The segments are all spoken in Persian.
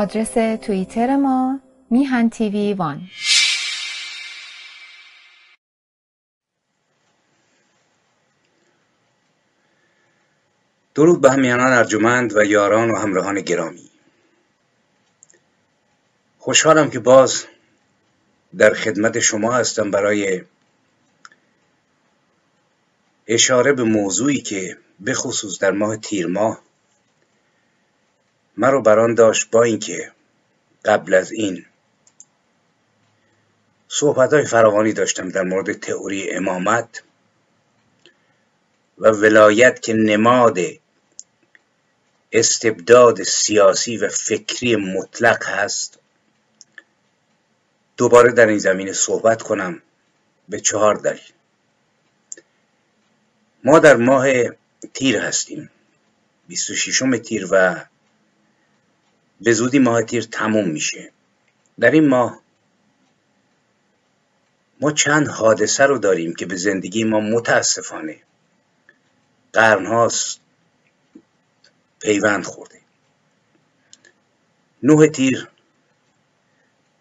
آدرس توییتر ما میهن تیوی وان. درود به همیانان ارجمند و یاران و همراهان گرامی. خوشحالم که باز در خدمت شما هستم برای اشاره به موضوعی که بخصوص در ماه تیر ماه مرا بران داشت با اینکه قبل از این صحبت های فراوانی داشتم در مورد تئوری امامت و ولایت که نماد استبداد سیاسی و فکری مطلق هست. دوباره در این زمینه صحبت کنم به چهار دلیل. ما در ماه تیر هستیم 26 تیر و به زودی ماه تیر تموم میشه. در این ماه ما چند حادثه رو داریم که به زندگی ما متاسفانه قرنهاست پیوند خورده. نوه تیر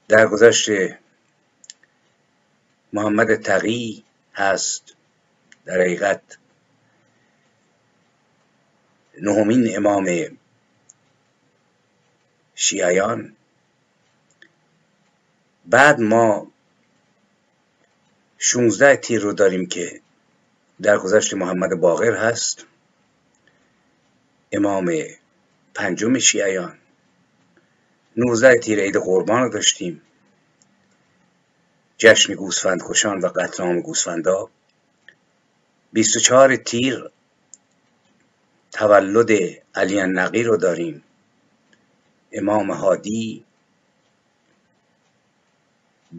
در گذشت محمد تقی هست. در حقیقت نهمین امام شیعیان. بعد ما شونزده تیر رو داریم که در گذشت محمد باقر هست. امام پنجم شیعیان. نوزده تیر عید قربان رو داشتیم. جشن گوسفند کشان و قتل عام گوسفندا 24 تیر تولد علی نقی رو داریم. امام هادی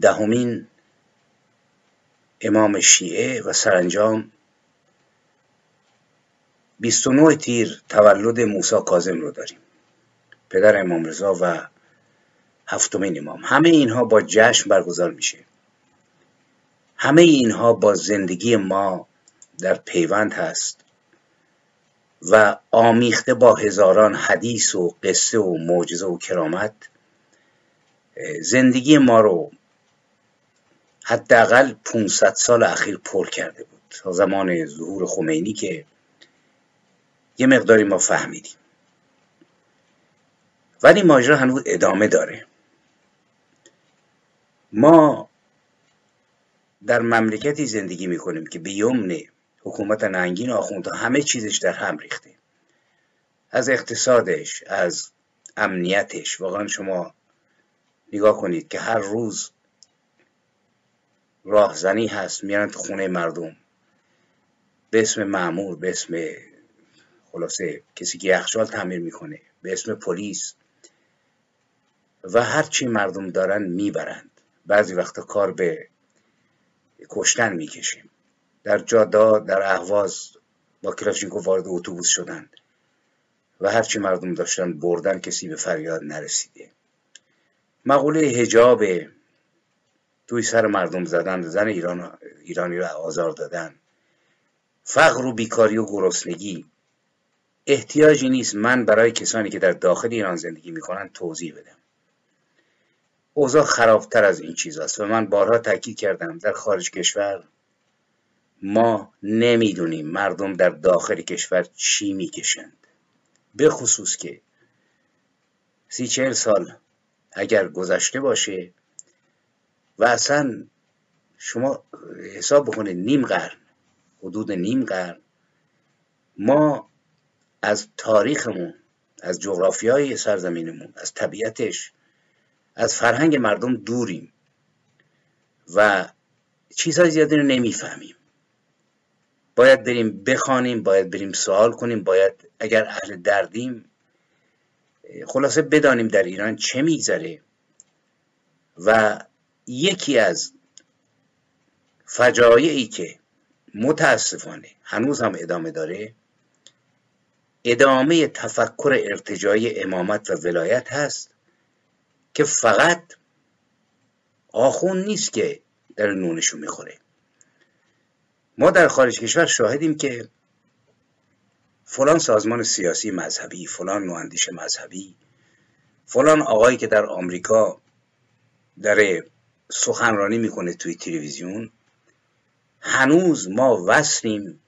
دهمین امام شیعه و سرانجام 29 تیر تولد موسی کاظم رو داریم. پدر امام رضا و هفتمین امام. همه اینها با جشن برگزار میشه. همه اینها با زندگی ما در پیوند هست. و آمیخته با هزاران حدیث و قصه و معجزه و کرامت زندگی ما رو حداقل 500 سال اخیر پر کرده بود. تا زمان ظهور خمینی که یه مقداری ما فهمیدیم. ولی ماجرا هنوز ادامه داره. ما در مملکتی زندگی می‌کنیم که به یمن حکومت ننگین آخوندها همه چیزش در هم ریخته. از اقتصادش از امنیتش واقعا شما نگاه کنید که هر روز راهزنی هست میرن تو خونه مردم. به اسم معمور به اسم خلاصه کسی که یخچال تعمیر می‌کنه به اسم پلیس. و هر چی مردم دارن می‌برند. بعضی وقتا کار به کشتن می‌کشیم. در جادا در اهواز با کلاشینکوف وارد اتوبوس شدند و هرچی مردم داشتن بردن کسی به فریاد نرسیده. مقوله هجاب توی سر مردم زدن زن ایران ایرانی رو آزار دادن. فقر و بیکاری و گرسنگی. احتیاجی نیست من برای کسانی که در داخل ایران زندگی می‌کنن توضیح بدم. اوضاع خرابتر از این چیز است و من بارها تاکید کردم در خارج کشور ما نمی‌دونیم مردم در داخل کشور چی می‌کشند. به خصوص که سی چهل سال اگر گذشته باشه و اصلا شما حساب بکنید نیم قرن حدود نیم قرن ما از تاریخمون از جغرافیای سرزمینمون از طبیعتش از فرهنگ مردم دوریم و چیزهای زیادی رو نمی‌فهمیم. باید بریم بخوانیم باید بریم سوال کنیم باید اگر اهل دردیم خلاصه بدانیم در ایران چه میگذره. و یکی از فجایعی که متاسفانه هنوز هم ادامه داره ادامه تفکر ارتجایی امامت و ولایت هست که فقط آخون نیست که در نونشو می‌خوره. ما در خارج کشور شاهدیم که فلان سازمان سیاسی مذهبی فلان نواندیش مذهبی فلان آقایی که در آمریکا داره سخنرانی می‌کنه توی تلویزیون هنوز ما وصلیم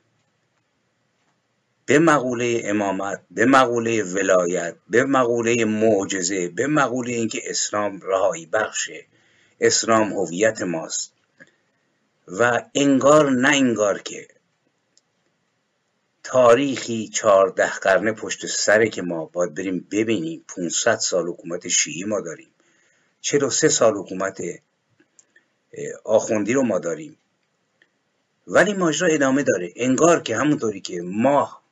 به مقوله امامت به مقوله ولایت به مقوله معجزه به مقوله اینکه اسلام رهایی بخشه اسلام هویت ماست. و انگار نه انگار که تاریخی چهارده قرنه پشت سره که ما باید بریم ببینیم 500 سال حکومت شیعی ما داریم. 43 سال حکومت آخوندی رو ما داریم. ولی ماجرا ادامه داره. انگار که همونطوری که ماه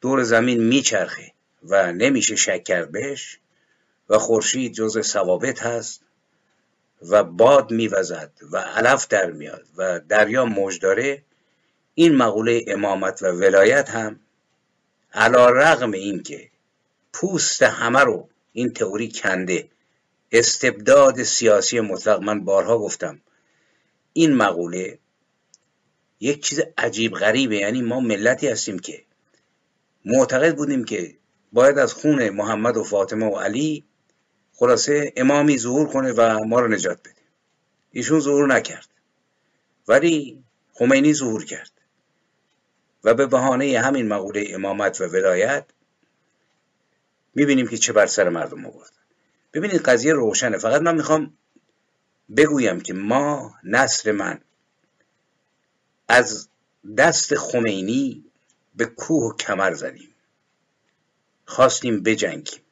دور زمین میچرخه و نمیشه شک کرد بهش و خورشید جز ثوابت هست و باد میوزد و علف در میاد و دریا موج داره این مقوله امامت و ولایت هم علا رغم این که پوست همه رو این تئوری کنده استبداد سیاسی مطلق من بارها گفتم. این مقوله یک چیز عجیب غریبه یعنی ما ملتی هستیم که معتقد بودیم که باید از خون محمد و فاطمه و علی خلاصه امامی ظهور کنه و ما رو نجات بده. ایشون ظهور نکرد. ولی خمینی ظهور کرد. و به بهانه همین مقوله امامت و ولایت می‌بینیم که چه بر سر مردم آورد. ببینید قضیه روشنه. فقط من می‌خوام بگویم که ما نسل من از دست خمینی به کوه و کمر زدیم. خواستیم بجنگیم.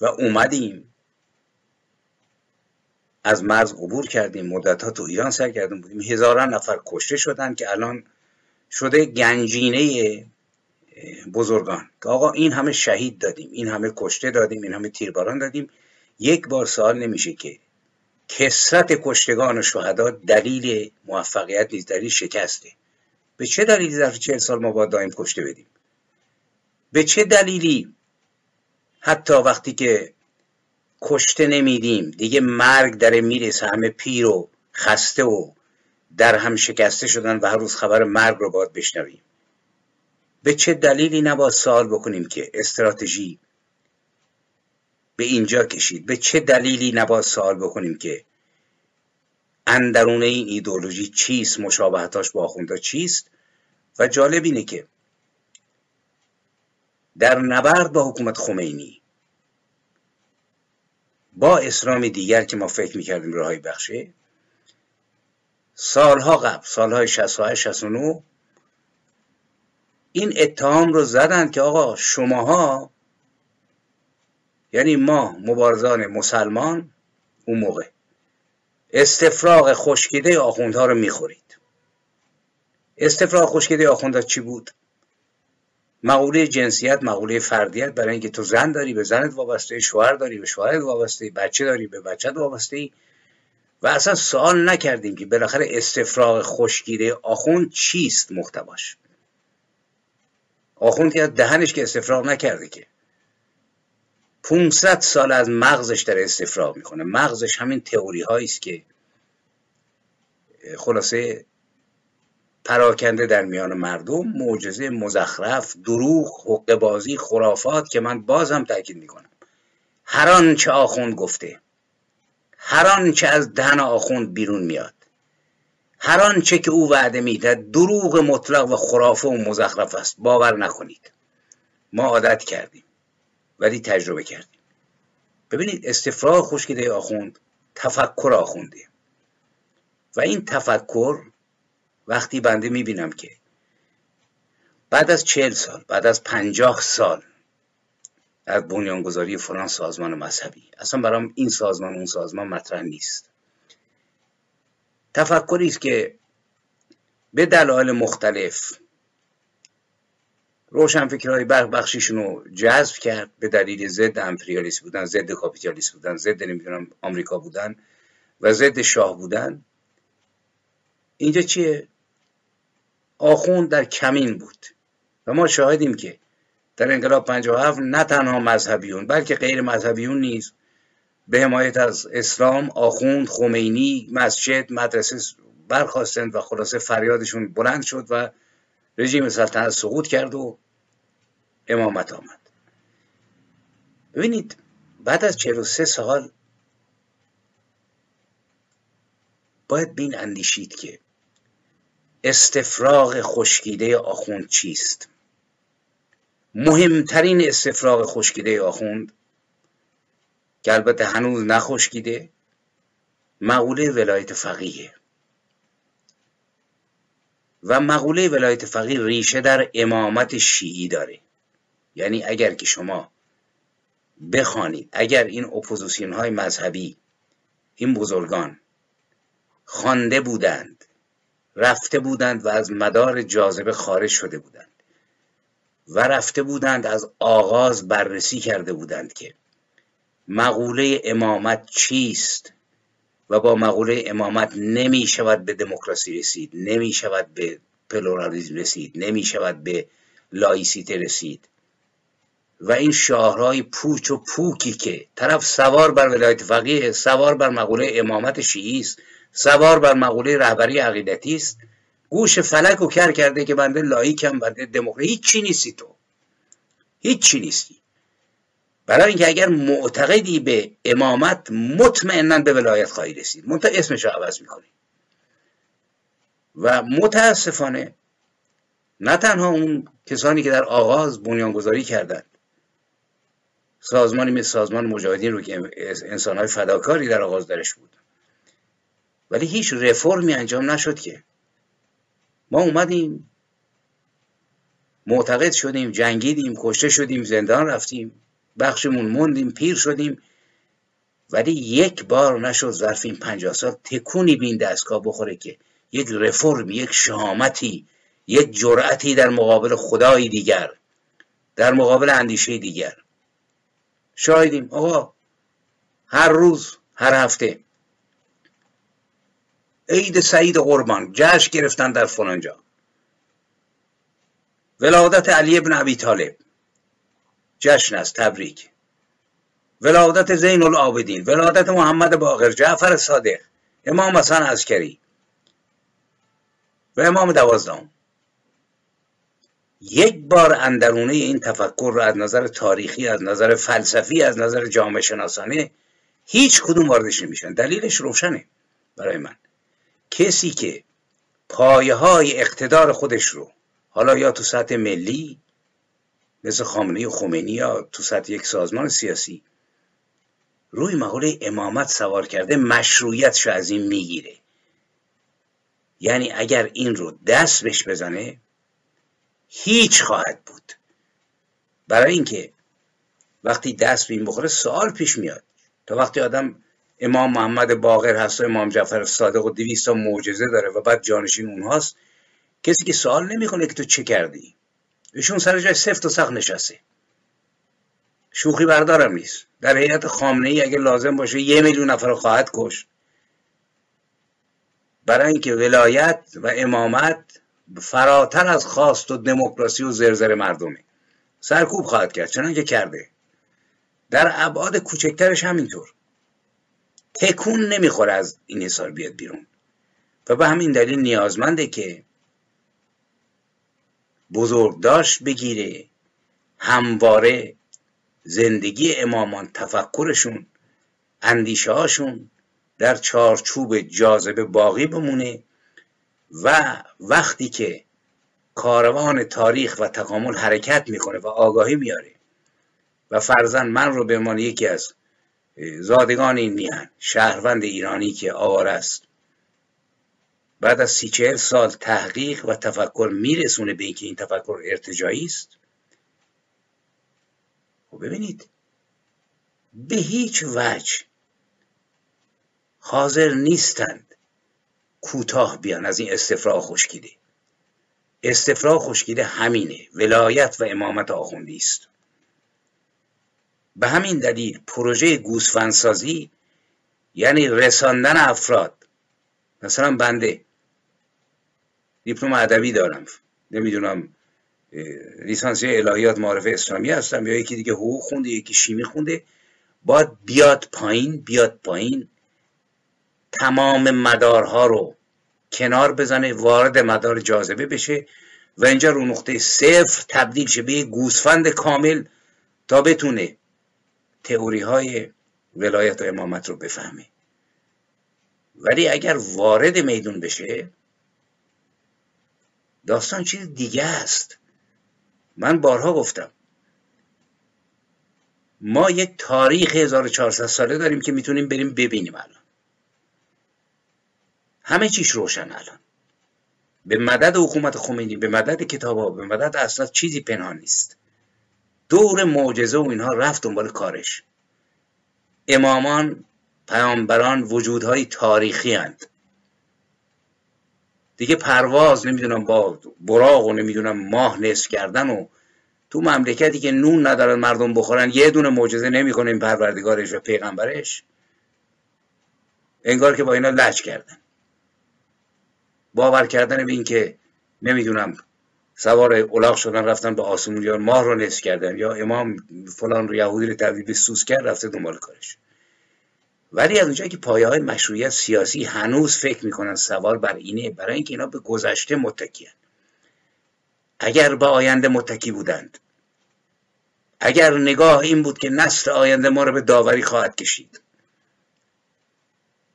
و اومدیم. از مرز عبور کردیم مدت ها تو ایران سر کردیم بودیم. هزاران نفر کشته شدن که الان شده گنجینه بزرگان. که آقا این همه شهید دادیم این همه کشته دادیم این همه تیرباران دادیم. یک بار سوال نمیشه که کسرت کشتگان و شهدا دلیل موفقیت نیست دلیل شکسته. به چه دلیلی در چهل سال ما باید دائم کشته بدیم؟ به چه دلیلی حتی وقتی که کشته نمیدیم دیگه مرگ داره می‌رسه همه پیر و خسته و در هم شکسته شدن و هر روز خبر مرگ رو باید بشنویم. به چه دلیلی نباید سوال بکنیم که استراتژی به اینجا کشید؟ به چه دلیلی نباید سوال بکنیم که اندرون این ایدولوژی چیست مشابهتاش با آخوندا چیست؟ و جالب اینه که در نبرد با حکومت خمینی. با اسلام دیگر که ما فکر می‌کردیم راهی بخشه سالها قبل سالهای 68 69 این اتهام رو زدن که آقا شماها یعنی ما مبارزان مسلمان اون موقع استفراغ خشکیده آخوندها رو می‌خورید. استفراغ خشکیده آخوندها چی بود؟ مقوله جنسیت مقوله فردیت برای اینکه تو زن داری به زنت وابسته شوهر داری به شوهرت وابسته بچه داری به بچت وابسته. و اصلا سوال نکردیم که بالاخره استفراغ خشکیده آخوند چیست محتواش؟ آخوند که دهنش که استفراغ نکرده که. 500 سال از مغزش در استفراغ می‌کنه. مغزش همین تئوری است که خلاصه پراکنده در میان مردم معجزه مزخرف دروغ حقه بازی خرافات که من بازم تاکید می‌کنم. هر آنچه آخوند گفته هر آنچه از دهن آخوند بیرون میاد هر آنچه که او وعده می‌دهد دروغ مطلق و خرافه و مزخرف است. باور نکنید. ما عادت کردیم ولی تجربه کردیم. ببینید استفراغ خشکیده آخوند تفکر آخونده. و این تفکر وقتی بنده می‌بینم که بعد از چهل سال بعد از پنجاه سال از بنیانگذاری فلان سازمان مذهبی اصلا برام این سازمان اون سازمان مطرح نیست. تفکری است که به دلایل مختلف روشنفکرهای بخشیشون رو جذب کرد به دلیل ضد امپریالیست بودن ضد کاپیتالیست بودن ضد نمی‌دونم آمریکا بودن و ضد شاه بودن. اینجا چیه؟ آخوند در کمین بود. و ما شاهدیم که در انقلاب 57 نه تنها مذهبیون بلکه غیر مذهبیون نیز به حمایت از اسلام آخوند خمینی مسجد مدرسه برخواستند و خلاصه فریادشون بلند شد و رژیم سلطنت سقوط کرد و امامت آمد. ببینید بعد از 43 سال باید بین اندیشید که استفراغ خشکیده آخوند چیست؟ مهمترین استفراغ خشکیده آخوند؟ که البته هنوز نخشکیده مقوله ولایت فقیه. و مقوله ولایت فقیه ریشه در امامت شیعی داره. یعنی اگر که شما بخوانید اگر این اپوزیسیون های مذهبی این بزرگان خوانده بودند رفته بودند و از مدار جاذبه خارج شده بودند. و رفته بودند از آغاز بررسی کرده بودند که مقوله امامت چیست و با مقوله امامت نمی شود به دموکراسی رسید نمی شود به پلورالیزم رسید نمی شود به لائیسیته رسید. و این شعارهای پوچ و پوکی که طرف سوار بر ولایت فقیه سوار بر مقوله امامت شیعی است سوار بر مقوله رهبری عقیدتی است. گوش فلک و کر کرده که بنده لایکم بنده دموکراسی. هیچ چی نیستی تو. هیچ چی نیستی. برای اینکه اگر معتقدی به امامت مطمئنا به ولایت خواهی رسید. منتها اسمش رو عوض می‌کنی. و متاسفانه نه تنها اون کسانی که در آغاز بنیانگذاری کردند سازمانی مثل سازمان مجاهدین رو که انسانهای فداکاری در آغاز درش بود. ولی هیچ رفرمی انجام نشد که. ما اومدیم معتقد شدیم جنگیدیم کشته شدیم زندان رفتیم بخشمون موندیم پیر شدیم. ولی یک بار نشد ظرف این پنجاه سال تکونی بین دستگاه بخوره که یک رفرم یک شهامتی یک جرأتی در مقابل خدای دیگر در مقابل اندیشه دیگر. شاهدیم آقا هر روز هر هفته عید سعید قربان جشن گرفتن در فلانجا ولادت علی ابن ابی طالب جشن است تبریک. ولادت زین العابدین ولادت محمد باقر جعفر صادق امام حسن عسکری و امام دوازدهم. یک بار اندرونه این تفکر رو از نظر تاریخی از نظر فلسفی از نظر جامعه شناسانه هیچ کدوم واردش نمیشن. دلیلش روشنه برای من. کسی که پایه های اقتدار خودش رو حالا یا تو سطح ملی مثل خامنه خمینی یا تو سطح یک سازمان سیاسی روی مقوله امامت سوار کرده مشروعیتش از این می‌گیره. یعنی اگر این رو دست بهش بزنه هیچ خواهد بود. برای اینکه وقتی دست به این بخوره سوال پیش میاد. تا وقتی آدم امام محمد باقر هست و امام جعفر صادق و دویستا معجزه داره و بعد جانشین اونهاست. کسی که سوال نمی‌کنه که تو چه کردی؟ ایشون سر جای سفت و سخت نشسته. شوخی بردارم نیست. در هیئت خامنه ای اگه لازم باشه یه میلیون نفر خواهد کش برای اینکه ولایت و امامت فراتر از خواست و دموکراسی و زرزر مردمه. سرکوب خواهد کرد. چنانکه کرده. در ابعاد کوچکترش همینطور. تکون نمی‌خوره از این حسار بیاد بیرون. و به همین دلیل نیازمنده که بزرگداشت بگیره همواره زندگی امامان تفکرشون اندیشه هاشون در چارچوب جاذبه باقی بمونه و وقتی که کاروان تاریخ و تکامل حرکت می‌کنه و آگاهی میاره و فرزن من رو به عنوان یکی از زادگان این میهن شهروند ایرانی که آوار است. بعد از سی چهل سال تحقیق و تفکر میرسونه به اینکه این تفکر ارتجایی است. خب ببینید به هیچ وجه حاضر نیستند کوتاه بیان از این استفراغ خشکیده. استفراغ خشکیده همینه. ولایت و امامت آخوندی است. به همین دلیل پروژه گوسفندسازی یعنی رساندن افراد. مثلا بنده دیپلم ادبی دارم. نمی‌دونم لیسانسی الهیات معرف اسلامی هستم یا یکی دیگه حقوق خونده یکی شیمی خونده. باید بیاد پایین بیاد پایین تمام مدارها رو کنار بزنه وارد مدار جاذبه بشه و اینجا رو نقطه صفر تبدیل شه به گوسفند کامل تا بتونه تئوری های ولایت و امامت رو بفهمه. ولی اگر وارد میدون بشه داستان چیز دیگه است. من بارها گفتم ما یک تاریخ 1400 ساله داریم که می‌تونیم بریم ببینیم الان. همه چیش روشن الان. به مدد حکومت خمینی به مدد کتاب ها به مدد اسناد چیزی پنهان نیست. دور معجزه و اینها رفت دنبال کارش. امامان پیامبران وجودهای تاریخی هند. دیگه پرواز نمی‌دونم با براغ و نمی‌دونم ماه نصف کردن و تو مملکتی که نون ندارن مردم بخورن یه دونه معجزه نمی‌کنه این پروردگارش و پیغمبرش. انگار که با اینا لج کردن. باور کردن به این که نمی‌دونم سوار الاغ شدن رفتن به آسمون یا ماه رو نصف کردن یا امام فلان رو یهودی رو تبدیل به سوس کرد رفته دنبال کارش. ولی از اونجایی که پایه های مشروعیت سیاسی هنوز فکر می‌کنن سوار بر اینه برای اینکه اینا به گذشته متکیان اگر به آینده متکی بودند اگر نگاه این بود که نسل آینده ما رو به داوری خواهد کشید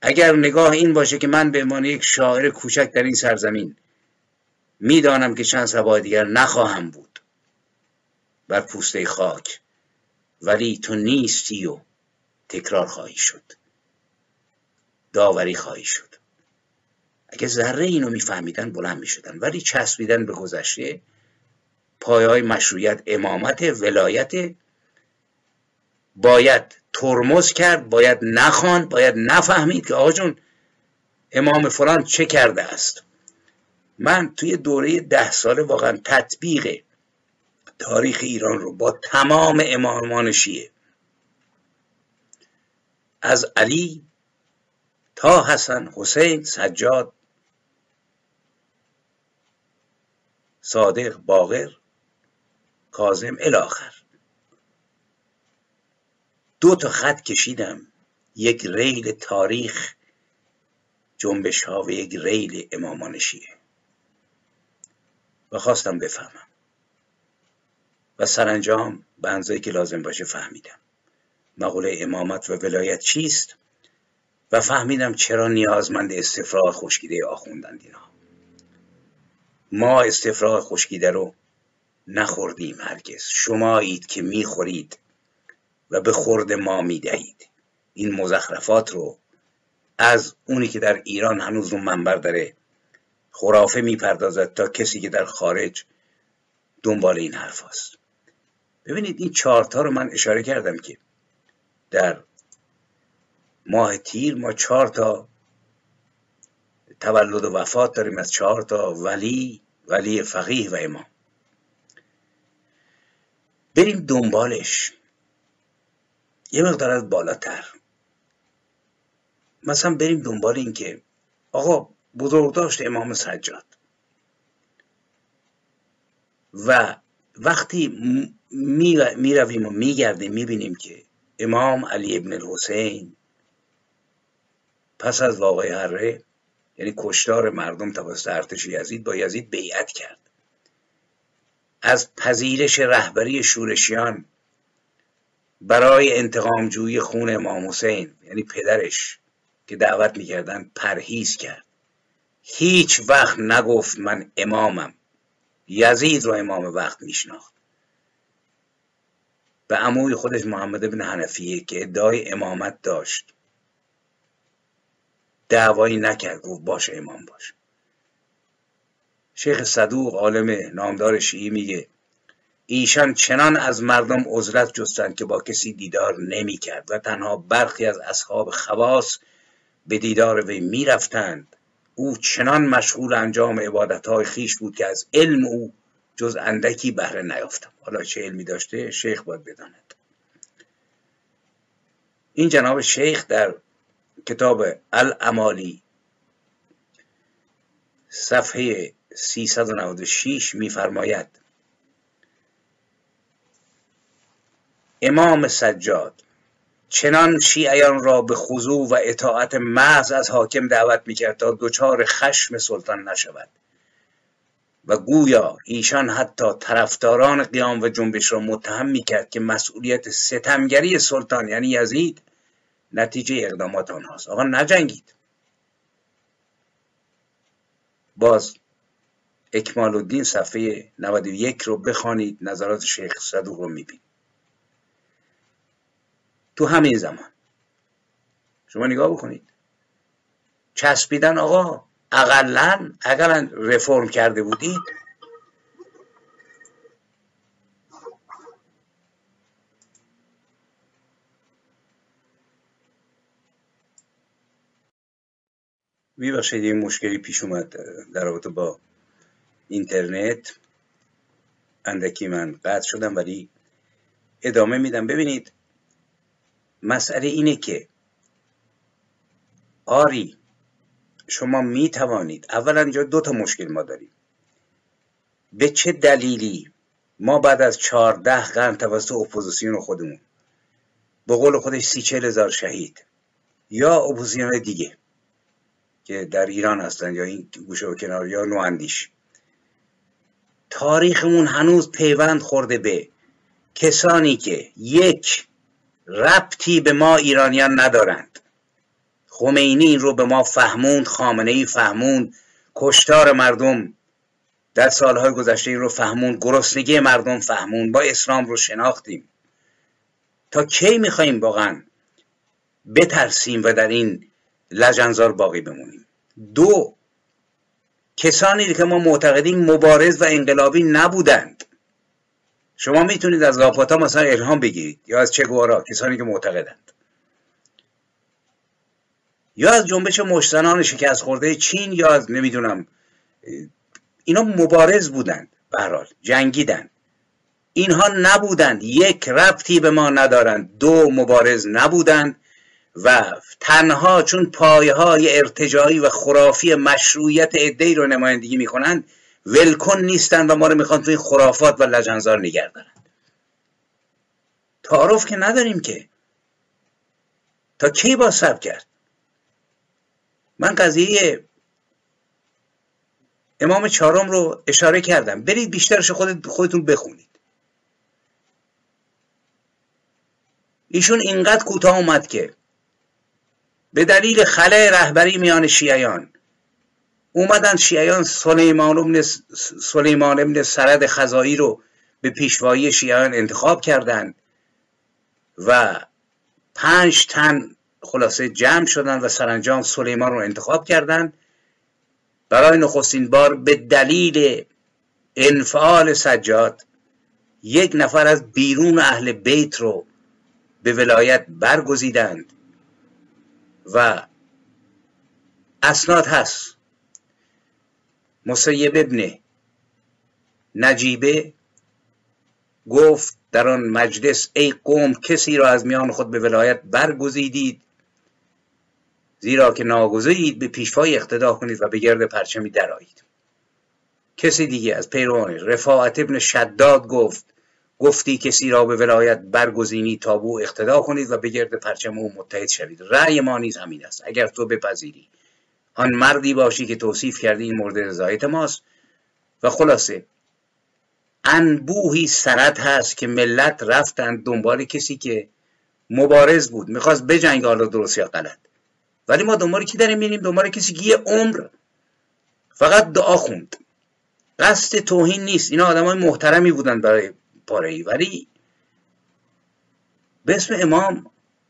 اگر نگاه این باشه که من به عنوان یک شاعر کوچک در این سرزمین می‌دانم که چند سبای دیگر نخواهم بود. بر پوسته خاک. ولی تو نیستی و تکرار خواهی شد. داوری خواهی شد. اگه ذره اینو میفهمیدن بلند می‌شدن. ولی چسبیدن به گذشته پایه های مشروعیت امامت ولایت باید ترمز کرد باید نخواند باید نفهمید که آقا جون امام فلان چه کرده است. من توی دوره ده ساله واقعا تطبیق تاریخ ایران رو با تمام امامان شیعه از علی تا حسن حسین سجاد صادق باقر کازم الاخر. دو تا خط کشیدم. یک ریل تاریخ جنبش ها و یک ریل امامان شیعه و خواستم بفهمم. و سرانجام به که لازم باشه فهمیدم. مقوله امامت و ولایت چیست؟ و فهمیدم چرا نیازمند استفراغ خشکیده آخوندند اینا. ما استفراغ خشکیده رو نخوردیم هرگز. شمایید که می‌خورید و به خورد ما می‌دهید. این مزخرفات رو از اونی که در ایران هنوز رو منبر داره خرافه می‌پردازد تا کسی که در خارج دنبال این حرف هست. ببینید این چارتا رو من اشاره کردم که در ماه تیر ما چهار تا تولد و وفات داریم از چهار تا ولی ولی فقیه و امام. بریم دنبالش. یه مقدار از بالاتر. مثلا بریم دنبال این که آقا بزرگداشت امام سجاد. و وقتی می رویم و میگردیم می‌بینیم که امام علی ابن الحسین پس از واقع هره یعنی کشتار مردم توسط ارتش یزید با یزید بیعت کرد. از پذیرش رهبری شورشیان برای انتقام جویی خون امام حسین یعنی پدرش که دعوت می‌کردن پرهیز کرد. هیچ وقت نگفت من امامم. یزید رو امام وقت میشناخت. به عموی خودش محمد بن حنفیه که ادعای امامت داشت. دعوایی نکرد گفت باش امام باش. شیخ صدوق عالم نامدار شیعی میگه ایشان چنان از مردم عزلت جستند که با کسی دیدار نمی کرد و تنها برخی از اصحاب خواص به دیدار وی می‌رفتند. او چنان مشغول انجام عبادت های خیش بود که از علم او جز اندکی بهره نیافتم حالا چه علمی داشته؟ شیخ باید بداند. این جناب شیخ در کتاب الامالی صفحه 396 میفرماید امام سجاد چنان شیعیان را به خضوع و اطاعت محض از حاکم دعوت می‌کرد تا دچار خشم سلطان نشود. و گویا ایشان حتی طرفداران قیام و جنبش را متهم می‌کرد که مسئولیت ستمگری سلطان یعنی یزید نتیجه اقدامات آنهاست. آقا نجنگید. باز اکمال الدین صفحه 91 رو بخوانید نظرات شیخ صدوق رو می‌بینید. تو همین زمان. شما نگاه بکنید. چسبیدن آقا اقلا اگر رفرم کرده بودید میبخشید یه مشکلی پیش اومد در رابطه با اینترنت. اندکی من قطع شدم ولی ادامه میدم. ببینید مسئله اینه که آری شما می توانید اولا اینجا دو تا مشکل ما داریم. به چه دلیلی ما بعد از چهارده قرن توسط اپوزیسیون خودمون به قول خودش سی چل هزار شهید یا اپوزیسیون دیگه که در ایران هستن یا این گوشه و کنار یا نواندیش تاریخمون هنوز پیوند خورده به کسانی که یک ربطی به ما ایرانیان ندارند. خمینی این رو به ما فهموند خامنه ای فهموند کشتار مردم در سالهای گذشته این رو فهموند گرسنگی مردم فهموند با اسلام رو شناختیم. تا کی میخواییم واقعا بترسیم و در این لجنزار باقی بمونیم؟ دو کسانی که ما معتقدیم مبارز و انقلابی نبودند. شما می‌تونید از لاپاتا مثلا الهام بگیرید یا از چگوارا کسانی که معتقدند. یا از جنبش مشتنان شکست خورده چین یا از نمی‌دونم اینا مبارز بودند برحال جنگیدند. اینها نبودند یک ربطی به ما ندارند دو مبارز نبودند و تنها چون پایه های ارتجایی و خرافی مشروعیت ادهی رو نمایندگی می‌کنند ولکن نیستند و ما رو می‌خوان توی خرافات و لجنزار نگه تعارف که نداریم که. تا کی با سب کرد؟ من قضیه امام چهارم رو اشاره کردم. برید بیشترش خود خودتون بخونید. ایشون اینقدر کوتاه اومد که. به دلیل خلع رهبری میان شیعیان اومدن شیعیان سلیمان ابن, سلیمان ابن سرد خزایی رو به پیشوایی شیعیان انتخاب کردند و پنج تن خلاصه جمع شدن و سرانجام سلیمان رو انتخاب کردند برای نخستین بار به دلیل انفعال سجاد یک نفر از بیرون اهل بیت رو به ولایت برگزیدند و اسناد هست. مسیب ابن نجیبه گفت در آن مجلس ای قوم کسی را از میان خود به ولایت برگزیدید زیرا که ناگزیرید به پیشوای اقتدا کنید و به گرد پرچمی درآیید. کسی دیگه از پیروان رفاعت ابن شداد گفت گفتی کسی را به ولایت برگزینی تا بو اقتدا کنید و به گرد پرچم او متحد شوید. رأی ما نیز همین است. اگر تو بپذیری آن مردی باشی که توصیف کردی این مورد رضایت ماست. و خلاصه انبوهی سرد هست که ملت رفتند دنبال کسی که مبارز بود می‌خواست بجنگ حالا درست یا غلط. ولی ما دنبال کی داریم میریم؟ دنبال کسی که یه عمر فقط دعا خوند. قصد توهین نیست. اینا آدم های محترمی بودن برای پاره ولی به اسم امام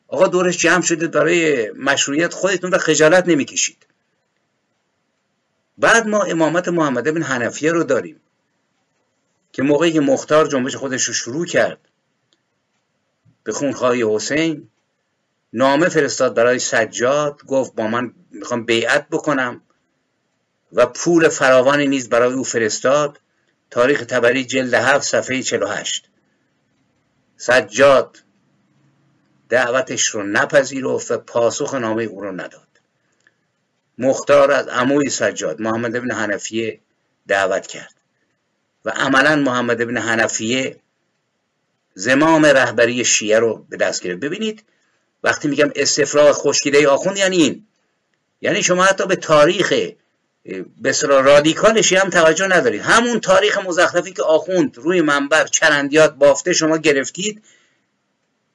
آقا دورش جمع شده برای مشروعیت خودتون و خجالت نمی‌کشید. بعد ما امامت محمد بن حنفیه رو داریم که موقعی که مختار جنبش خودش رو شروع کرد به خونخواهی حسین نامه فرستاد برای سجاد گفت با من می‌خوام بیعت بکنم و پول فراوانی نیز برای او فرستاد. تاریخ تبری جلد هفت صفحه 48 سجاد دعوتش رو نپذیرفت و پاسخ نامه او رو نداد. مختار از عموی سجاد محمد ابن حنفیه دعوت کرد. و عملا محمد ابن حنفیه زمام رهبری شیعه رو به دست گرفت. ببینید وقتی میگم استفراغ خشکیده آخوند یعنی این؟ یعنی شما حتی به تاریخ به رادیکالشی هم توجه ندارید. همون تاریخ مزخرفی که آخوند روی منبر چرندیات بافته شما گرفتید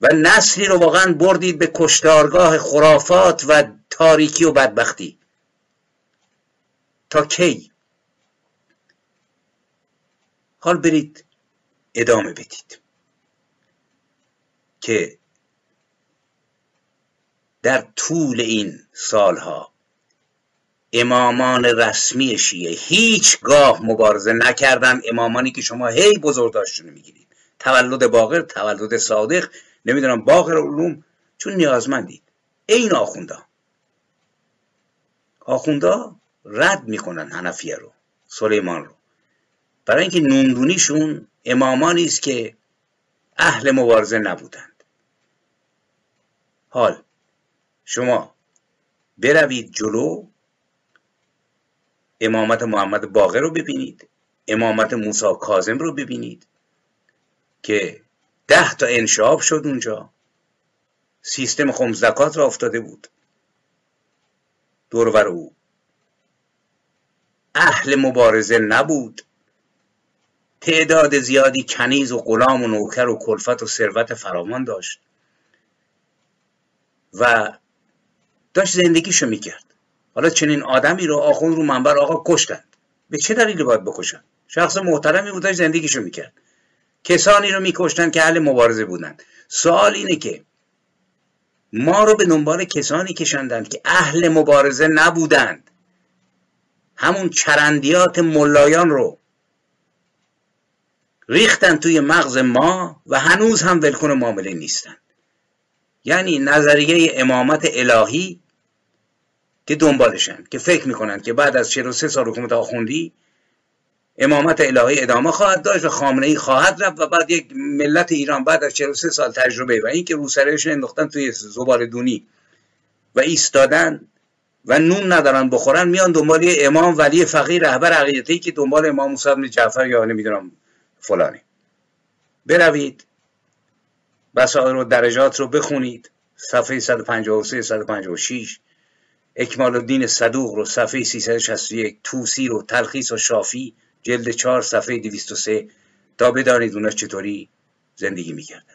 و نسلی رو واقعا بردید به کشتارگاه خرافات و تاریکی و بدبختی. تا کی؟ حال برید ادامه بدید. که در طول این سالها امامان رسمی شیعه هیچگاه مبارزه نکردن. امامانی که شما هی بزرگداشتون می‌گیرید. تولد باقر تولد صادق نمی‌دونم باقر علوم. چون نیازمندید. این آخوندا. آخوندا رد می‌کنن حنفیه رو سلیمان رو. برای اینکه نوندونیشون امامانی است که اهل مبارزه نبودند. حال شما بروید جلو امامت محمد باقر رو ببینید امامت موسی کازم رو ببینید که ده تا انشاب شد اونجا. سیستم خمزدکات را افتاده بود. دورور او. اهل مبارزه نبود. تعداد زیادی کنیز و غلام و نوکر و کلفت و ثروت فرامان داشت. و داشت زندگیشو می‌کرد. حالا چنین آدمی رو آخون رو منبر آقا کشتند. به چه دلیلی باید بکشن؟ شخص محترمی بود داشت زندگیشو می‌کرد. کسانی رو میکشتن که اهل مبارزه بودند. سوال اینه که ما رو به دنبال کسانی کشندند که اهل مبارزه نبودند. همون چرندیات ملایان رو ریختن توی مغز ما و هنوز هم ولکن معامله نیستن. یعنی نظریه امامت الهی که دنبالشن که فکر می‌کنن که بعد از 43 سال حکومت آخوندی امامت الهی ادامه خواهد داشت و خامنه ای خواهد رفت و بعد یک ملت ایران بعد از 43 سال تجربه و اینکه روسرهشون انداختن توی زبال دونی و ایستادن و نون ندارن بخورن میان دنبال امام ولی فقیر رهبر عقیدتی که دنبال امام موسی بن جعفر یا نمی‌دونم فلانی. بروید بسائر و درجات رو بخونید. صفحه 153 156 اکمال الدین صدوق رو صفحه 361 توسی رو تلخیص و شافی. جلد 4 صفحه 203 تا بدانید اونا چطوری زندگی می‌کردند.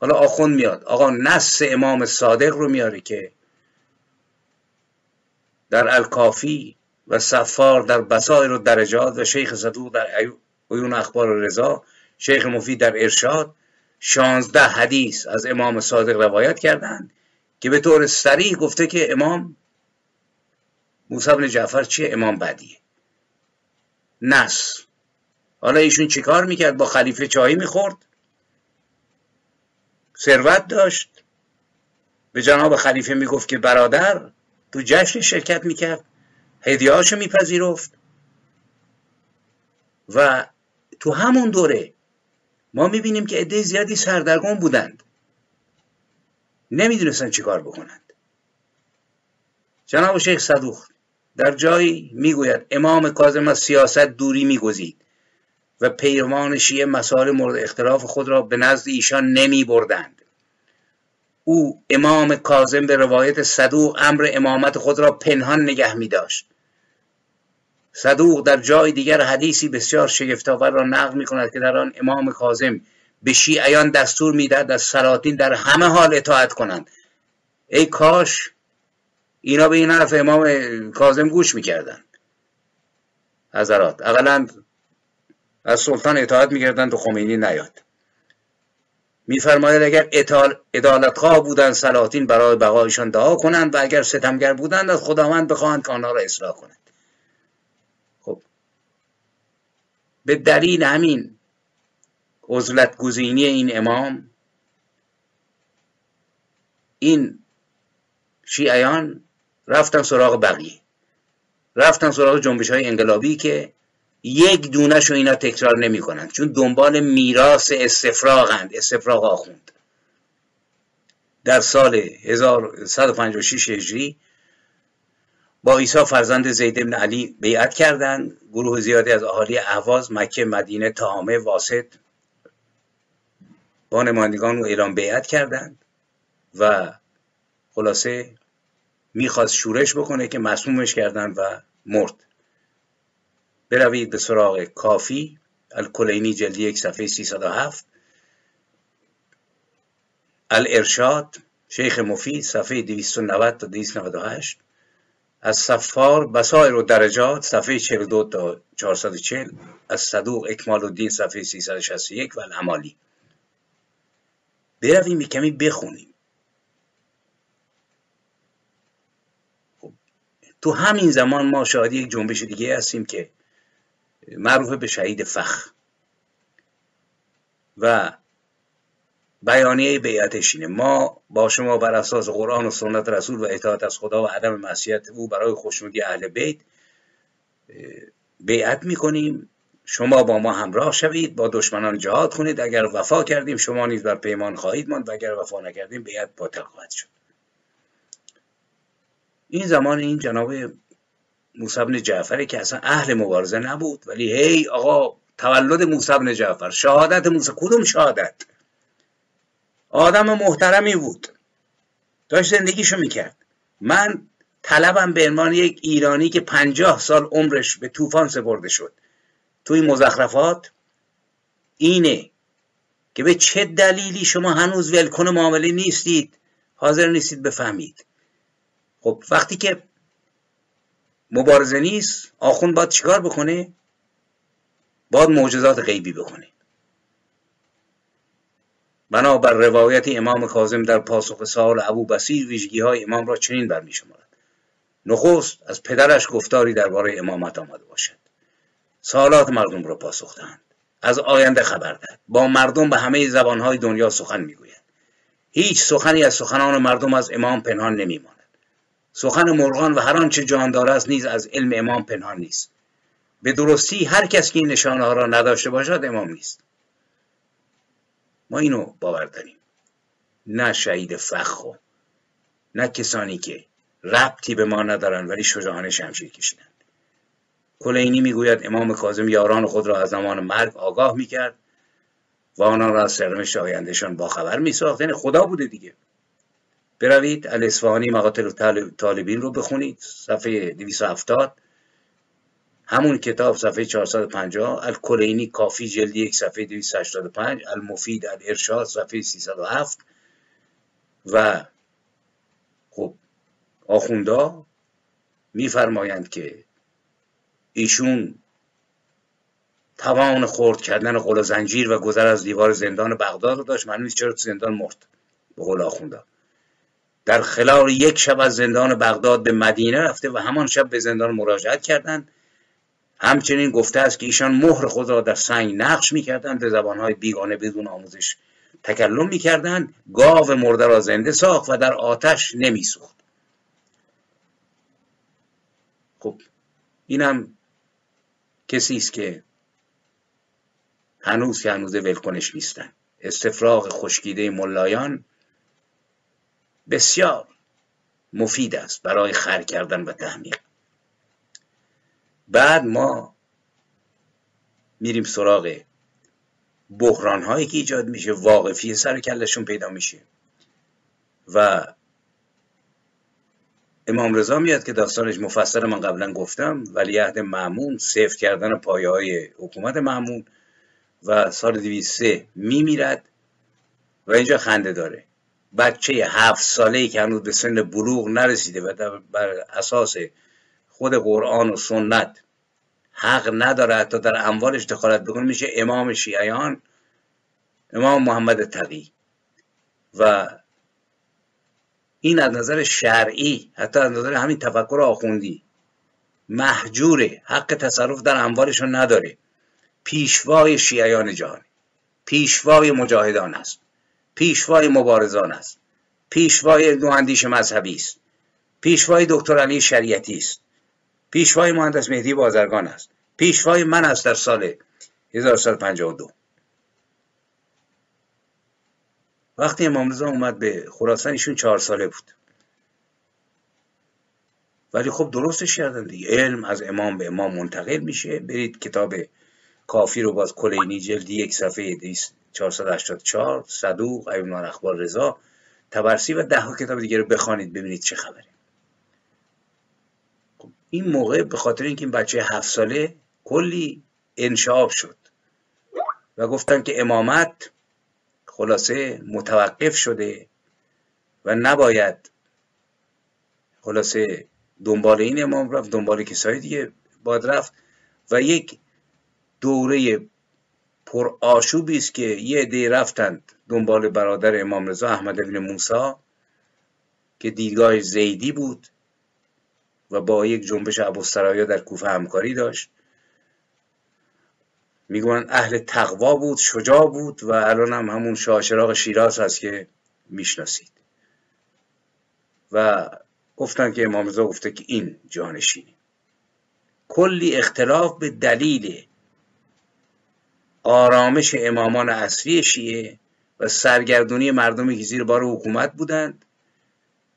حالا آخون میاد. آقا نص امام صادق رو میاره که در الکافی و صفار در بسائر و درجات و شیخ صدوق در عیون اخبار و رضا شیخ مفید در ارشاد شانزده حدیث از امام صادق روایت کردند که به طور سریع گفته که امام موسی بن جعفر چیه؟ امام بعدیه. نس حالا ایشون چیکار می‌کرد؟ با خلیفه چایی می‌خورد. ثروت داشت. به جناب خلیفه می‌گفت که برادر تو جشن شرکت می‌کرد هدیهاشو میپذیرفت و تو همون دوره ما می‌بینیم که عده زیادی سردرگم بودند. نمی‌دونستن چیکار بکنند. جناب شیخ صدوق در جایی می‌گوید امام کاظم از سیاست دوری میگزید و پیروان شیعه مسائل مورد اختلاف خود را به نزد ایشان نمی بردند او امام کاظم به روایت صدوق امر امامت خود را پنهان نگه می داشت. صدوق در جای دیگر حدیثی بسیار شگفتآور را نقل می کند که در آن امام کاظم به شیعیان دستور می‌داد از سلاطین در همه حال اطاعت کنند. ای کاش اینا به این حرف امام کاظم گوش می‌کردن حضرات اقلا از سلطان اطاعت می‌کردن تو خمینی نیاد. میفرماید اگر ادالتخواه بودن سلاطین برای بقایشان دعا کنند و اگر ستمگر بودند از خداوند بخواهند که آنها را اصلاح کنند. خب. به دلیل همین عزلت گزینی این امام این شیعیان رفتن سراغ بقیه. رفتن سراغ جنبش های انقلابی که یک دونش رو اینا تکرار نمی کنند چون دنبال میراث استفراغند استفراغ آخوند. در سال 1156 هجری با عیسی فرزند زید بن علی بیعت کردند. گروه زیادی از اهالی اهواز مکه مدینه تامه واسط با نمایندگان و ایران بیعت کردند و خلاصه می‌خواست شورش بکنه که مسمومش کردن و مرد. بروید به سراغ کافی الکلینی جلدی یک صفحه 307 الارشاد شیخ مفید صفحه 290 تا 298 از صفار بسایر و درجات صفحه 42 تا 440 از صدوق اکمال الدین صفحه 361 و الامالی. برویم کمی بخونیم. خب، تو همین زمان ما شاهد یک جنبش دیگه هستیم که معروف به شهید فخ و بیانیه بیعتش اینه ما با شما بر اساس قرآن و سنت رسول و اطاعت از خدا و عدم معصیت او برای خوشنودی اهل بیت بیعت می‌کنیم. شما با ما همراه شوید با دشمنان جهاد کنید اگر وفا کردیم شما نیز بر پیمان خواهید ماند و اگر وفا نکردیم بیعت باطل خواهد شد. این زمان این جناب موسی بن جعفره که اصلا اهل مبارزه نبود ولی هی آقا تولد موسی بن جعفر شهادت موسی کدوم شهادت؟ آدم محترمی بود. داشت زندگیشو می‌کرد. من طلبم به عنوان یک ایرانی که پنجاه سال عمرش به طوفان سپرده شد. توی مزخرفات اینه که به چه دلیلی شما هنوز ولکن معامله نیستید؟ حاضر نیستید بفهمید. خب وقتی که مبارزه نیست. آخون باید چیکار بکنه؟ باید معجزات غیبی بکنه. بنابر روایت امام کاظم در پاسخ سال ابو بسیر ویژگی های امام را چنین برمی شمارد نخست از پدرش گفتاری درباره امامت آمده باشد. سالات مردم را پاسخ دهند. از آینده خبر دهد. با مردم به همه زبانهای دنیا سخن می‌گوید. هیچ سخنی از سخنان مردم از امام پنهان نمیماند. سخن مرغان و هر آنچه جاندار است نیز از علم امام پنهان نیست. به درستی هر کس که این نشانه ها را نداشته باشد امام نیست. ما اینو باور داریم. نه شهید فخو نه کسانی که ربطی به ما ندارن ولی شجاعانه شمشیر کشیدند. کلینی می‌گوید امام کاظم یاران خود را از زمان مرگ آگاه می‌کرد و آنان را از سرنوشت آیندهشان باخبر میساخت. یعنی خدا بوده دیگه. بروید الاصفهانی مقاتل طالبین رو بخونید صفحه 270 همون کتاب صفحه 450 الکلینی کافی جلدی یک صفحه 285 المفید الارشاد صفحه 307 و خب آخوندا میفرمایند که ایشون توان خورد کردن قل زنجیر و گذر از دیوار زندان بغداد رو داشت. معلوم چرا تو زندان مرد به قول آخوندا. در خلال یک شب از زندان بغداد به مدینه رفته و همان شب به زندان مراجعت کردند همچنین گفته است که ایشان مهر خود را در سنگ نقش می‌کردند به زبانهای بیگانه بدون آموزش تکلم می‌کردند. گاو مرده را زنده ساخت و در آتش نمیسوخت. خب اینم کسی است که هنوز که هنوز ولکنش نیستن. استفراغ خشکیده ملایان بسیار مفید است برای خر کردن و تحمیق بعد ما میریم سراغ بحران هایی که ایجاد میشه واقفی سر کلشون پیدا میشه. و امام رضا میاد که داستانش مفصل من قبلا گفتم ولیعهد معمون سفت کردن پایه های حکومت معمون و سال 203 میمیرد و اینجا خنده داره. بچه هفت ساله ای که هنوز به سن بلوغ نرسیده و بر اساس خود قرآن و سنت حق نداره حتی در اموالش دخالت بکنه میشه امام شیعیان امام محمد تقی. و این از نظر شرعی حتی از نظر همین تفکر آخوندی محجوره حق تصرف در اموالشون نداره. پیشوای شیعیان جهان پیشوای مجاهدان است. پیشوای مبارزان است. پیشوای نواندیش مذهبی است. پیشوای دکتر علی شریعتی است. پیشوای مهندس مهدی بازرگان است. پیشوای من است در سال 1352 وقتی امام رضا اومد به خراسان ایشون چهار ساله بود. ولی خب درستش کردن دیگه. علم از امام به امام منتقل میشه. برید کتاب کافی رو باز کلینی جلدی یک صفحه 484 صدوق ایوان اخبار رضا. تبرسی و ده کتاب دیگه رو بخوانید ببینید چه خبره. این موقع به خاطر اینکه این بچه هفت ساله کلی انشاب شد و گفتن که امامت خلاصه متوقف شده و نباید خلاصه دنبال این امام رفت دنبال کسای دیگه باید رفت. و یک دوره پر آشوبی است که یه عده رفتند دنبال برادر امام رضا احمد بن موسی که دیدگاه زیدی بود و با یک جنبش ابوالسرایا در کوفه همکاری داشت. می‌گویند اهل تقوا بود شجاع بود و الان هم همون شاه شیراز هست که می‌شناسید. و گفتن که امام رضا گفته که این جانشینی کلی اختلاف به دلیل آرامش امامان اصلی شیعه و سرگردونی مردمی که زیر بار حکومت بودند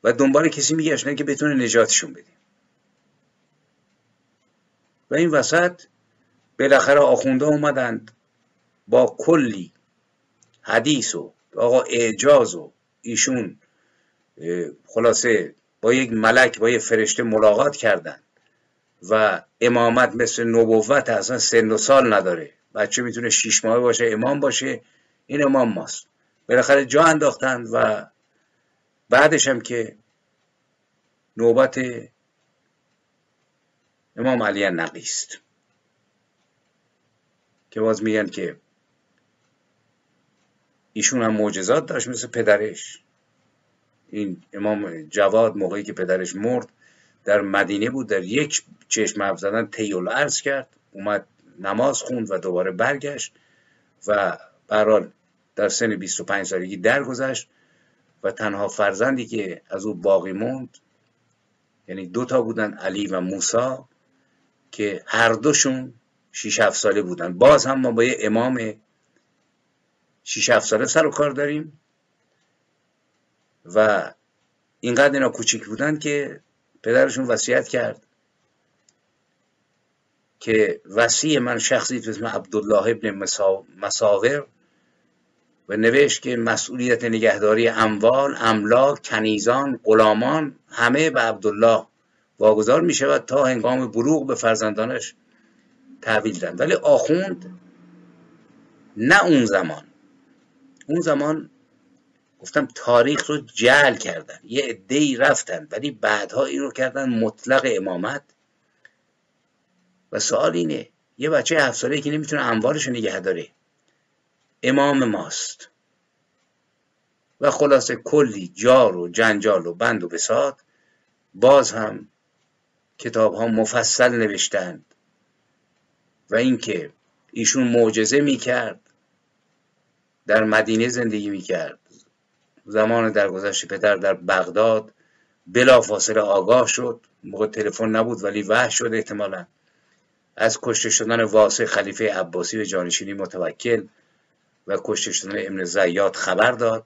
و دنبال کسی میگشتن که بتونه نجاتشون بده. و این وسط بالاخره آخونده اومدند با کلی حدیث و آقا اعجاز و ایشون خلاصه با یک ملک با یک فرشته ملاقات کردند و امامت مثل نبوت اصلا سن و سال نداره. بچه می‌تونه شیش ماه باشه امام باشه این امام ماست. بالاخره جا انداختند و بعدش هم که نوبت امام علی نقی است. که باز میگن که ایشون هم معجزات داشت مثل پدرش. این امام جواد موقعی که پدرش مرد در مدینه بود در یک چشم زدن تیول عرض کرد اومد نماز خوند و دوباره برگشت و برحال در سن 25 سالگی درگذشت و تنها فرزندی که از او باقی موند یعنی دو تا بودن علی و موسا که هر دوشون 6 7 ساله بودن. باز هم ما با یه امام 6 7 ساله سر و کار داریم و اینقدر اینا کوچیک بودن که پدرشون وصیت کرد. که وسیع من شخصی به اسم عبدالله ابن مساور و نوشت که مسئولیت نگهداری اموال، املاک، کنیزان، غلامان همه به عبدالله واگذار می شود تا هنگام بلوغ به فرزندانش تحویل دن ولی آخوند نه اون زمان. اون زمان گفتم تاریخ رو جعل کردن. یه عده‌ای رفتن ولی بعدها این رو کردن مطلق امامت. سوال اینه یه بچه هفت ساله که نمی‌تونه رو نگه داره. امام ماست. و خلاصه کلی جار و جنجال و بند و بساد باز هم کتاب ها مفصل نوشتند. و اینکه ایشون معجزه می‌کرد در مدینه زندگی می‌کرد. زمان درگذشت پدر در بغداد بلا فاصله آگاه شد. موقع تلفن نبود ولی وحش شد احتمالا. از کشته شدن واسه خلیفه عباسی و جانشینی متوکل و کشته شدن ابن زیاد خبر داد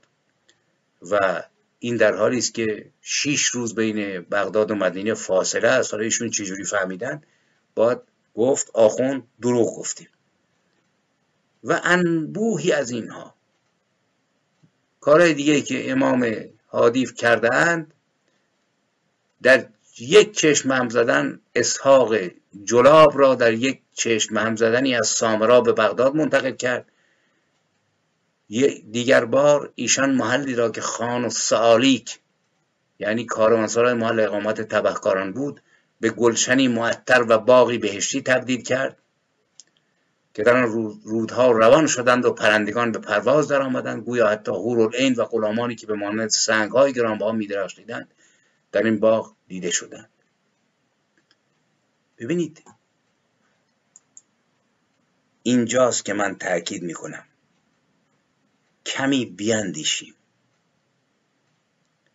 و این در حالی است که شیش روز بین بغداد و مدینه فاصله است. حالا ایشون چجوری فهمیدن؟ باید گفت آخون دروغ گفتیم. و انبوهی از اینها. کارهای دیگه که امام حادیف کرده اند در یک چشم هم زدن اسحاق جلاب را در یک چشم هم زدنی از سامرا به بغداد منتقل کرد. دیگر بار ایشان محلی را که خان و سالیک یعنی کاروانسرای محل اقامت تبهکاران بود به گلشنی معطر و باقی بهشتی تبدیل کرد که در آن رودها روان شدند و پرندگان به پرواز در آمدند. گویا حتی هورالعین و غلامانی که به مانند سنگهای گرانبها میدرخشیدند در این باغ دیده شدند. ببینید. اینجاست که من تاکید می‌کنم. کمی بیاندیشیم.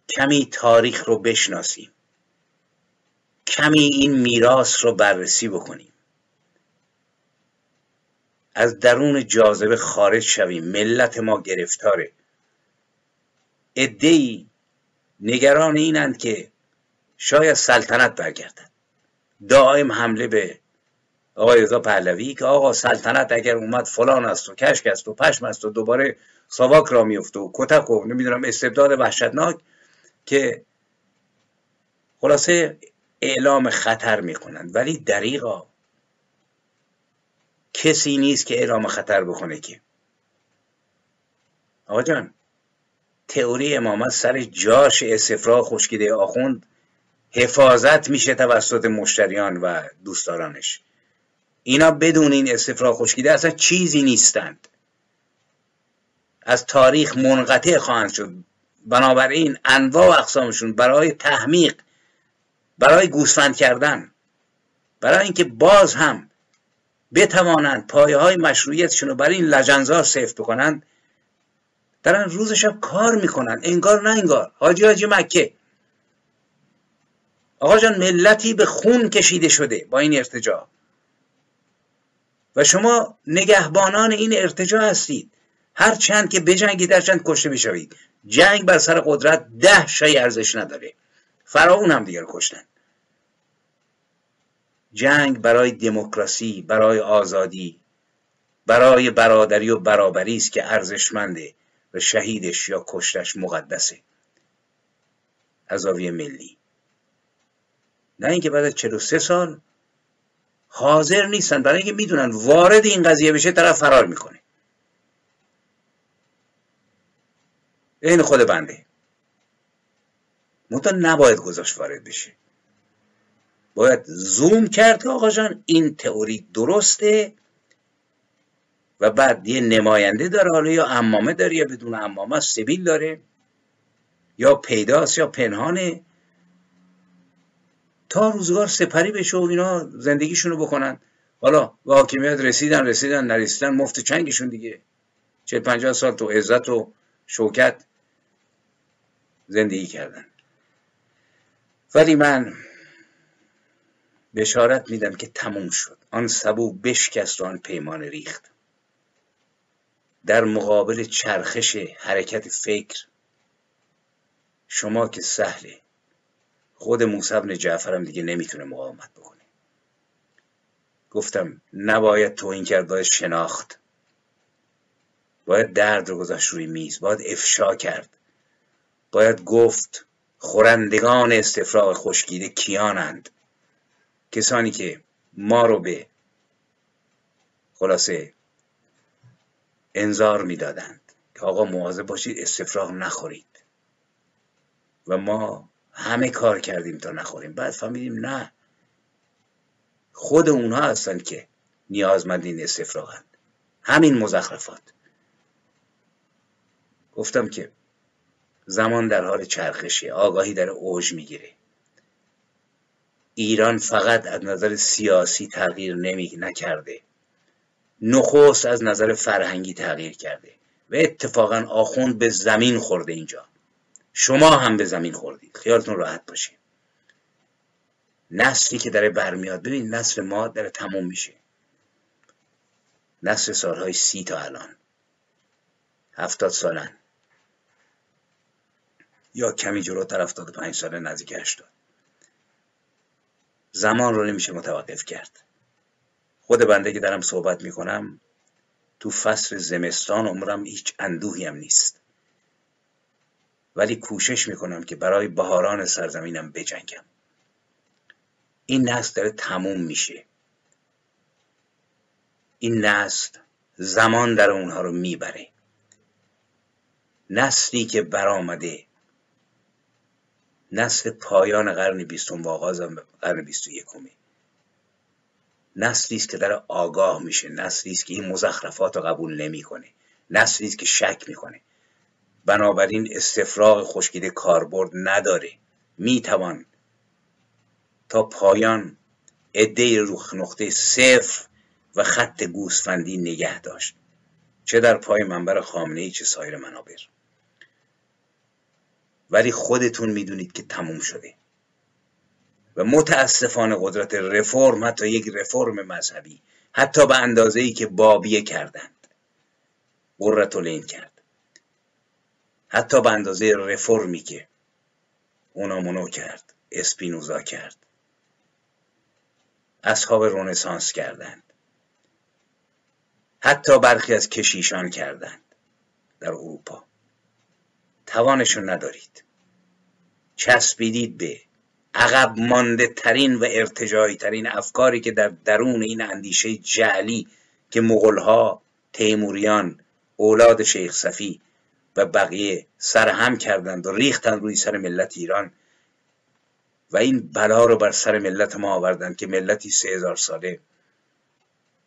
کمی تاریخ رو بشناسیم. کمی این میراث رو بررسی بکنیم. از درون جاذبه خارج شویم. ملت ما گرفتاره. ادهی نگران اینند که شاید سلطنت برگردد. دائم حمله به آقای رضا پهلوی که آقا سلطنت اگر اومد فلان است و کشک است و پشم است و دوباره ساواک را میفته و کتک و نمی‌دونم استبداد وحشتناک که خلاصه اعلام خطر می‌کنند. ولی دریغا کسی نیست که اعلام خطر بکنه که. آقا جان تئوری امامت سر جاش استفراغ خشکیده آخوند حفاظت میشه توسط مشتریان و دوستدارانش. اینا بدون این استفراغ خشکیده اصلا چیزی نیستند. از تاریخ منقطع خواهند شد. بنابراین انواع و اقسامشون برای تحمیق برای گوسفند کردن برای اینکه باز هم بتوانند پایه های مشروعیتشون رو برای این لجنزار سیف بکنند دارن روز شب کار می‌کنن. انگار نه انگار. حاجی حاجی مکه. آقا جان ملتی به خون کشیده شده با این ارتجاع. و شما نگهبانان این ارتجاع هستید. هر چند که بجنگید در چند کشته بشوید. جنگ بر سر قدرت ده شای ارزش نداره. فراون هم دیگر کشتن. جنگ برای دموکراسی برای آزادی برای برادری و برابری است که ارزشمنده و شهیدش یا کشتش مقدسه. از ملی. نه اینکه بعد از 43 سال حاضر نیستن برای اینکه می‌دونن وارد این قضیه بشه طرف فرار می‌کنه. این خود بنده. منتها نباید گذاشت وارد بشه. باید زوم کرد که آقا جان این تئوری درسته و بعد یه نماینده داره حالا یا امامه داره یا بدون امامه سبیل داره یا پیداست یا پنهانه. تا روزگار سپری بشه و اینا زندگیشونو بکنن. حالا به حاکمیت رسیدن رسیدن نرسیدن مفت چنگشون دیگه. چه پنجاه سال تو عزت و شوکت زندگی کردن. ولی من بشارت میدم که تموم شد. آن سبو بشکست و آن پیمان ریخت. در مقابل چرخش حرکت فکر شما که سهله خود موسی بن جعفر هم دیگه نمی‌تونه مقاومت بکنه. گفتم نباید توهین کرد باید شناخت. باید درد رو گذاشت روی میز باید افشا کرد. باید گفت خورندگان استفراغ خشکیده کیانند. کسانی که ما رو به خلاصه انذار می‌دادند. که آقا مواظب باشید استفراغ نخورید. و ما همه کار کردیم تا نخوریم. بعد فهمیدیم نه. خود اونها هستند که نیازمند این استفراغند. همین مزخرفات. گفتم که زمان در حال چرخشه. آگاهی در اوج می‌گیره. ایران فقط از نظر سیاسی تغییر نمی نکرده. نخست از نظر فرهنگی تغییر کرده. و اتفاقا آخوند به زمین خورده اینجا. شما هم به زمین خوردید. خیالتون راحت باشه. نسلی که داره برمیاد ببین نسل ما داره تموم میشه. نسل سالهای سی تا الان. هفتاد سالن. یا کمی جلوتر افتاد پنج ساله نزدیک هشتاد. زمان رو نمیشه متوقف کرد. خود بنده که دارم صحبت می‌کنم تو فصل زمستان عمرم هیچ اندوهی هم نیست. ولی کوشش می‌کنم که برای بهاران سرزمینم بجنگم. این نسل داره تموم میشه. این نسل زمان در اونها رو می‌بره. نسلی که برآمده نسل پایان قرن بیستم و آغاز قرن بیست و یکمی نسلی است که در آگاه میشه نسلی است که این مزخرفات رو قبول نمی‌کنه. نسلی است که شک می‌کنه. بنابراین استفراغ خشکیده کاربرد نداره. می‌توان تا پایان عده روخ نقطه صفر و خط گوسفندی نگه داشت. چه در پای منبر خامنه ای چه سایر منابر. ولی خودتون می‌دونید که تموم شده. و متاسفانه قدرت رفرم حتی یک رفرم مذهبی حتی به اندازه ای که بابیه کردند قررت کرد. حتی به اندازه رفرمی که اونامونو کرد اسپینوزا کرد. اصحاب رونسانس کردند. حتی برخی از کشیشان کردند در اروپا. توانشون ندارید. چسبیدید به عقب مانده ترین و ارتجایی ترین افکاری که در درون این اندیشه جعلی که مغلها تیموریان اولاد شیخ صفی و بقیه سرهم کردند و ریختند روی سر ملت ایران. و این بلا رو بر سر ملت ما آوردند که ملتی سه هزار ساله.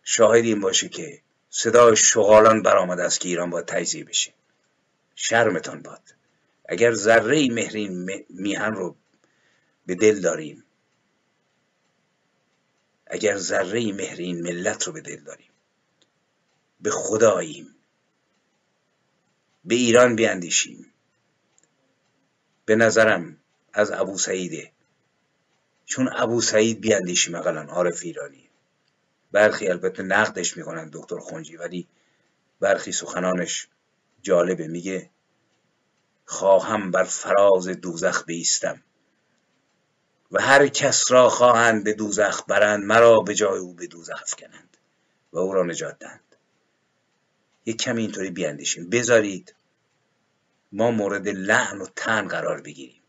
شاهد این باشه که صدای شغالان برآمده است که ایران باید تجزیه بشه. شرمتان باد. اگر ذره مهرین میهن رو به دل داریم اگر ذره مهرین ملت رو به دل داریم به خداییم. به ایران بیاندیشیم. به نظرم از ابو سعیده. چون ابو سعید بیاندیشیم اقلا عارف ایرانی. برخی البته نقدش می‌کنن دکتر خونجی ولی برخی سخنانش جالبه. میگه خواهم بر فراز دوزخ بیستم و هر کس را خواهند به دوزخ برند مرا به جای او به دوزخ افکنند و او را نجات دهند. یک کمی اینطوری بیاندیشیم. بذارید ما مورد لعن و تن قرار بگیریم.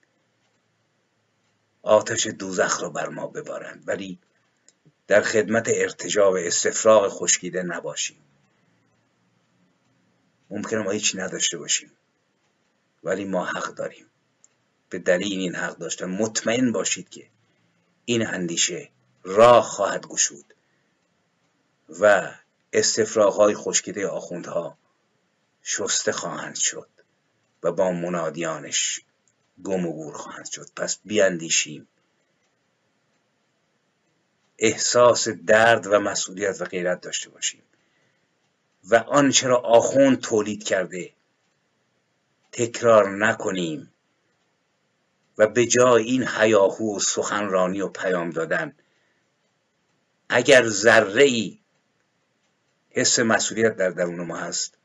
آتش دوزخ را بر ما ببارند ولی در خدمت ارتجا و استفراغ خشکیده نباشیم. ممکنه ما هیچی نداشته باشیم ولی ما حق داریم. به دلیل این حق داشتن مطمئن باشید که این اندیشه راه خواهد گشود و استفراغ های خشکیده آخوندها شسته خواهند شد. و با منادیانش گم و گور خواهند شد. پس بیاندیشیم. احساس درد و مسئولیت و غیرت داشته باشیم. و آنچه را آخوند تولید کرده تکرار نکنیم و به جای این هیاهو و سخنرانی و پیام دادن اگر ذره ای حس مسئولیت در درون ما هست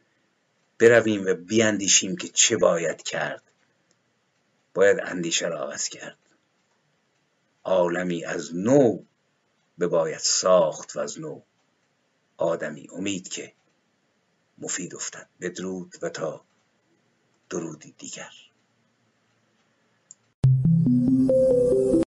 برویم و بیاندیشیم که چه باید کرد. باید اندیشه را عوض کرد. عالمی از نو به باید ساخت و از نو آدمی امید که مفید افتد. بدرود و تا درودی دیگر.